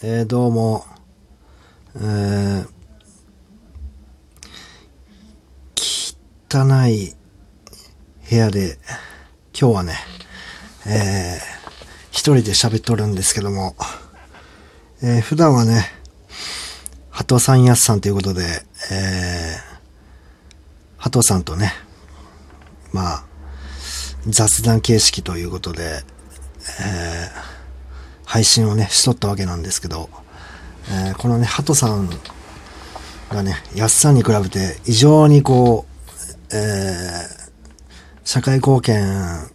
えー、どうも、えー、汚い部屋で、今日はね、えー、一人で喋っとるんですけども、えー、普段はね、鳩さんやすさんということで、えー、鳩さんとね、まあ、雑談形式ということで、えー、配信をね、しとったわけなんですけど、えー、このね、鳩さんがね、やすさんに比べて異常にこう、えー、社会貢献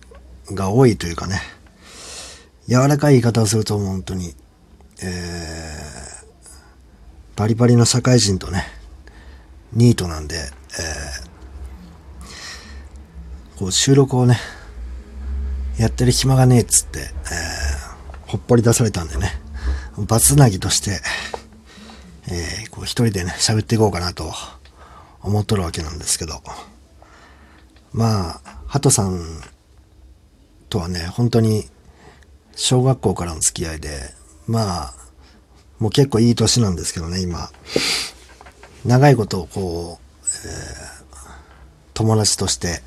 が多いというかね、柔らかい言い方をすると本当に、えー、バリバリの社会人とね、ニートなんで、えー、こう収録をね、やってる暇がねえっつって、えー、ほっぽり出されたんでね、バツナギとして、えー、こう一人でね、喋っていこうかなと思っとるわけなんですけど、まあ、ハトさんとはね、本当に小学校からの付き合いで、まあ、もう結構いい年なんですけどね、今。長いことをこう、えー、友達として、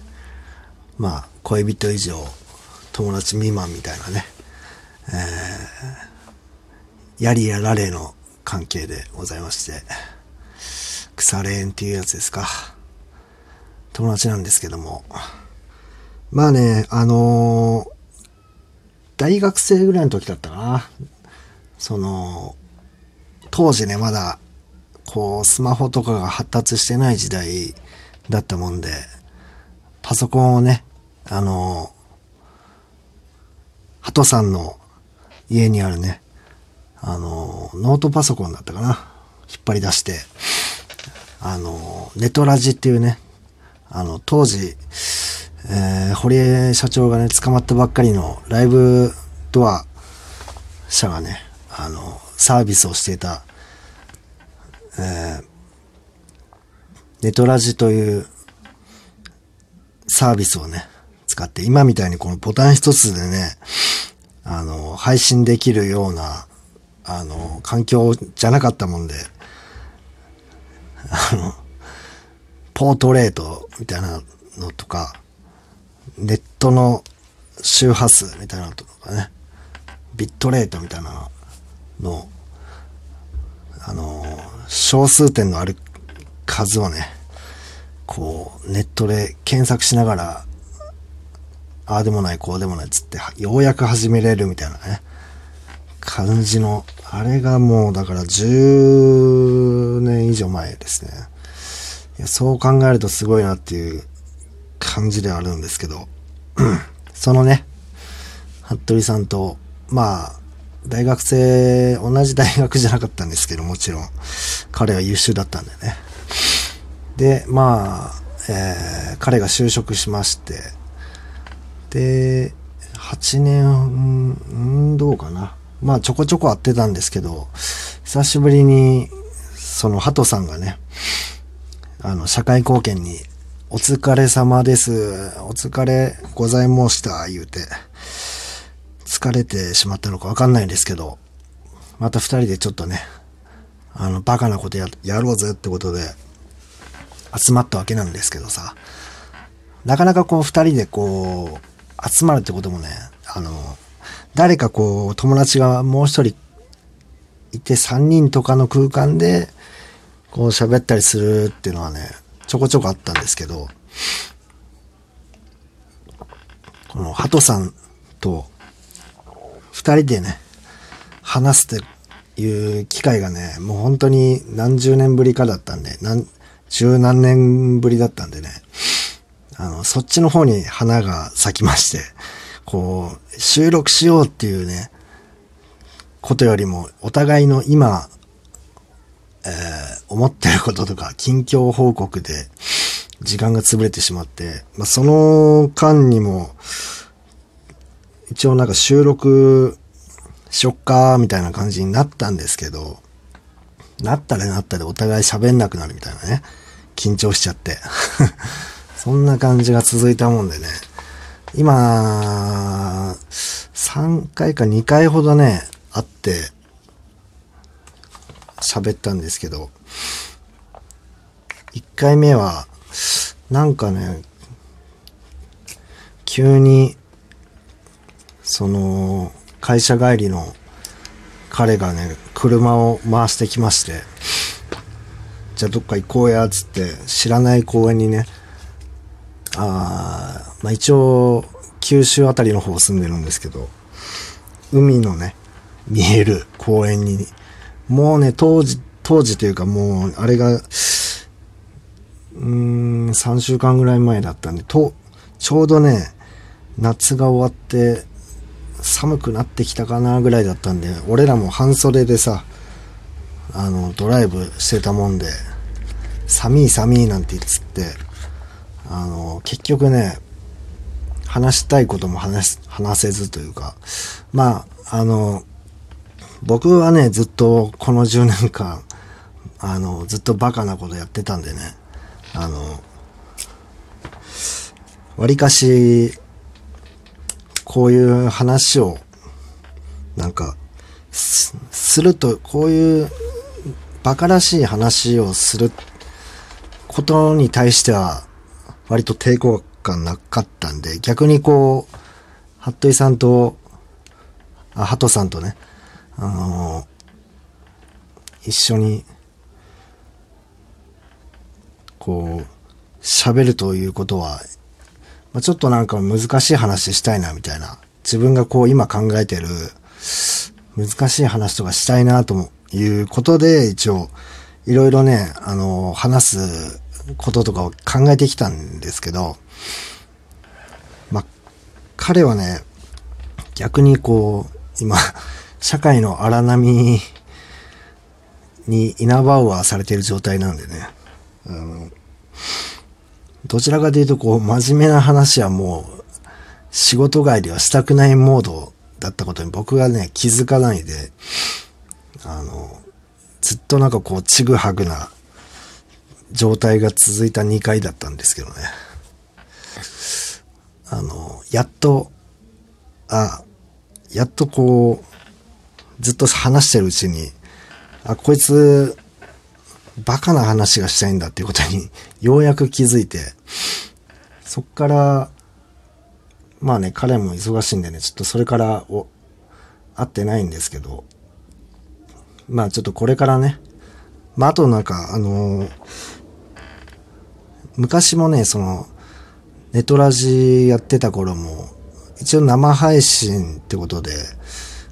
まあ、恋人以上、友達未満みたいなね、えー、やりやられの関係でございまして、腐れ縁っていうやつですか。友達なんですけども、まあね、あのー、大学生ぐらいの時だったかな。その、当時ね、まだ、こう、スマホとかが発達してない時代だったもんで、パソコンをね、あの、ハトさんの家にあるね、あの、ノートパソコンだったかな。引っ張り出して、あの、ネトラジっていうね、あの、当時、えー、堀江社長がね、捕まったばっかりのライブドア社がね、あの、サービスをしていた、えー、ネトラジというサービスをね、使って、今みたいにこのボタン一つでね、あの、配信できるような、あの、環境じゃなかったもんで、あの、ポートレートみたいなのとか、ネットの周波数みたいなのとかね、ビットレートみたいなの、あの、小数点のある数をね、こう、ネットで検索しながら、ああでもない、こうでもないっつって、ようやく始めれるみたいなね、感じの、あれがもう、だから10年以上前ですね。いやそう考えるとすごいなっていう感じではあるんですけど、そのね、服部さんと、まあ、大学生、同じ大学じゃなかったんですけど、もちろん、彼は優秀だったんでね。で、まあ、えー、彼が就職しまして、で、8年、んどうかな。まあ、ちょこちょこ会ってたんですけど、久しぶりに、その、鳩さんがね、あの、社会貢献にお疲れ様です。お疲れございました。言うて、疲れてしまったのかわかんないんですけど、また二人でちょっとね、あの、バカなことや、やろうぜってことで、集まったわけなんですけどさ、なかなかこう二人でこう、集まるってこともね、あの、誰かこう、友達がもう一人いて三人とかの空間で、こう喋ったりするっていうのはね、ちょこちょこあったんですけど、このハトさんと二人でね、話すっていう機会がね、もう本当に何十年ぶりかだったんで、何、十何年ぶりだったんでね、あの、そっちの方に花が咲きまして、こう、収録しようっていうね、ことよりも、お互いの今、えー、思ってることとか、近況報告で、時間が潰れてしまって、まあ、その間にも、一応なんか収録しよっか、みたいな感じになったんですけど、なったらなったでお互い喋んなくなるみたいなね。緊張しちゃって。そんな感じが続いたもんでね。今、3回か2回ほどね、会って、喋ったんですけど、1回目は、なんかね、急に、その、会社帰りの彼がね、車を回してきまして、じゃあどっか行こうや、つって、知らない公園にね、あまあ一応、九州あたりの方住んでるんですけど、海のね、見える公園に、もうね、当時、当時というかもう、あれが、うーん、3週間ぐらい前だったんで、と、ちょうどね、夏が終わって、寒くなってきたかなぐらいだったんで、俺らも半袖でさ、あの、ドライブしてたもんで、寒い寒いなんて言って、あの、結局ね、話したいことも話、話せずというか、まあ、あの、僕はね、ずっとこの10年間、あの、ずっとバカなことやってたんでね、あの、わりかし、こういう話を、なんか、すると、こういう馬鹿らしい話をすることに対しては、割と抵抗感なかったんで、逆にこう、服部さんと、あ、鳩さんとね、あの、一緒に、こう、喋るということは、まあ、ちょっとなんか難しい話したいな、みたいな。自分がこう今考えてる、難しい話とかしたいな、ということで、一応、いろいろね、あの、話すこととかを考えてきたんですけど、まあ、彼はね、逆にこう、今、社会の荒波にイナバウアーされてる状態なんでね、あの、どちらかというとこう、真面目な話はもう、仕事帰りはしたくないモードだったことに僕がね、気づかないで、あの、ずっとなんかこう、ちぐはぐな状態が続いた2回だったんですけどね。あの、やっと、あ、やっとこう、ずっと話してるうちに、あ、こいつ、バカな話がしたいんだっていうことに、ようやく気づいて、そっから、まあね、彼も忙しいんでね、ちょっとそれからお、会ってないんですけど、まあちょっとこれからね、まああとなんか、あのー、昔もね、その、ネトラジやってた頃も、一応生配信ってことで、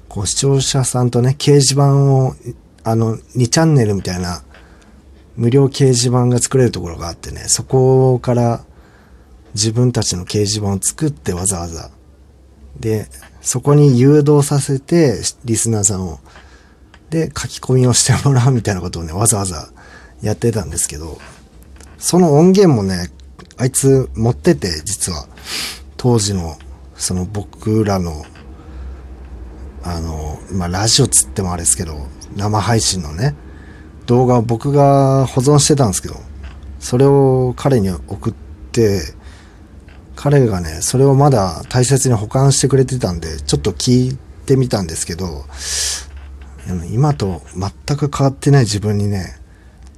こう視聴者さんとね、掲示板を、あの、2チャンネルみたいな、無料掲示板が作れるところがあってね、そこから自分たちの掲示板を作ってわざわざ。で、そこに誘導させて、リスナーさんを。で、書き込みをしてもらうみたいなことをね、わざわざやってたんですけど、その音源もね、あいつ持ってて、実は。当時の、その僕らの、あの、まあ、ラジオつってもあれですけど、生配信のね、動画を僕が保存してたんですけど、それを彼に送って、彼がね、それをまだ大切に保管してくれてたんで、ちょっと聞いてみたんですけど、今と全く変わってない自分にね、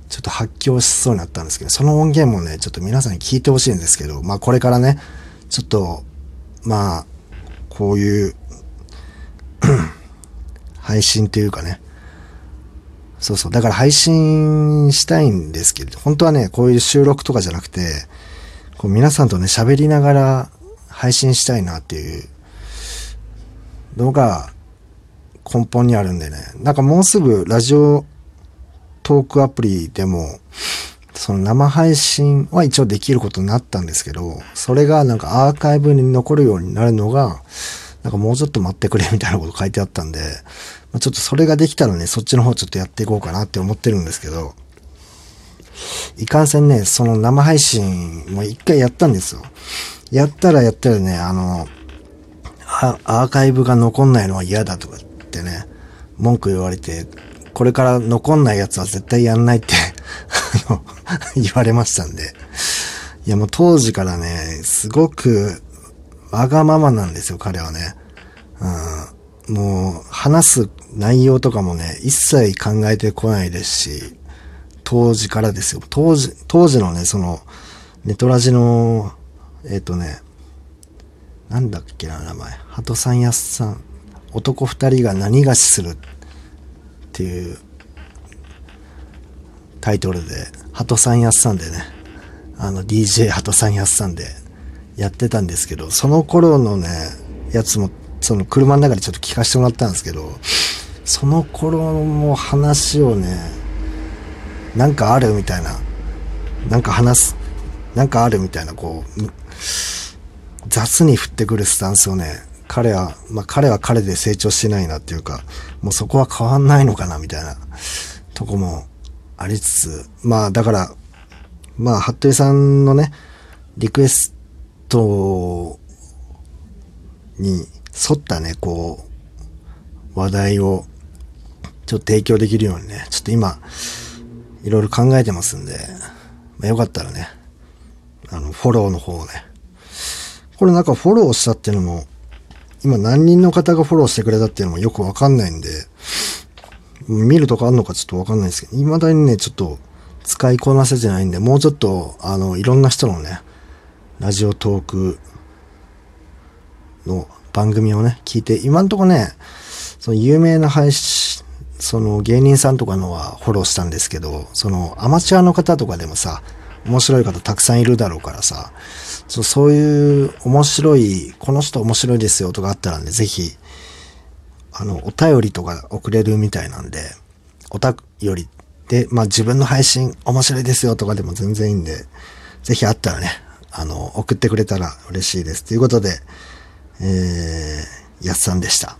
ちょっと発狂しそうになったんですけど、その音源もね、ちょっと皆さんに聞いてほしいんですけど、まあこれからね、ちょっと、まあ、こういう 配信っていうかね、そうそう、だから配信したいんですけど、本当はね、こういう収録とかじゃなくて、こう皆さんとね、喋りながら配信したいなっていうのが根本にあるんでね、なんかもうすぐラジオトークアプリでも、その生配信は一応できることになったんですけど、それがなんかアーカイブに残るようになるのが、なんかもうちょっと待ってくれみたいなこと書いてあったんで、まあ、ちょっとそれができたらね、そっちの方ちょっとやっていこうかなって思ってるんですけど、いかんせんね、その生配信も一回やったんですよ。やったらやったらね、あの、アーカイブが残んないのは嫌だとか言ってね、文句言われて、これから残んないやつは絶対やんないって、言われましたんで。いやもう当時からね、すごくわがままなんですよ、彼はね。うんもう話す内容とかもね、一切考えてこないですし、当時からですよ。当時、当時のね、その、ネトラジの、えっ、ー、とね、なんだっけな、名前。鳩さんやすさん。男二人が何がしするっていうタイトルで、鳩さんやすさんでね、あの DJ 鳩さんやすさんでやってたんですけど、その頃のね、やつもその車の中でちょっと聞かせてもらったんですけど、その頃も話をね、なんかあるみたいな、なんか話す、なんかあるみたいな、こう、雑に振ってくるスタンスをね、彼は、まあ彼は彼で成長してないなっていうか、もうそこは変わんないのかなみたいなとこもありつつ、まあだから、まあ服部さんのね、リクエストに沿ったね、こう、話題をちょっと提供できるようにね、ちょっと今、いろいろ考えてますんで、まあ、よかったらね、あの、フォローの方をね、これなんかフォローしたっていうのも、今何人の方がフォローしてくれたっていうのもよくわかんないんで、見るとかあんのかちょっとわかんないですけど、未だにね、ちょっと使いこなせてないんで、もうちょっと、あの、いろんな人のね、ラジオトークの番組をね、聞いて、今んとこね、その有名な配信、その芸人さんとかのはフォローしたんですけど、そのアマチュアの方とかでもさ、面白い方たくさんいるだろうからさ、そうそういう面白い、この人面白いですよとかあったらね、ぜひ、あの、お便りとか送れるみたいなんで、おたよりで、まあ自分の配信面白いですよとかでも全然いいんで、ぜひあったらね、あの、送ってくれたら嬉しいです。ということで、えー、やっさんでした。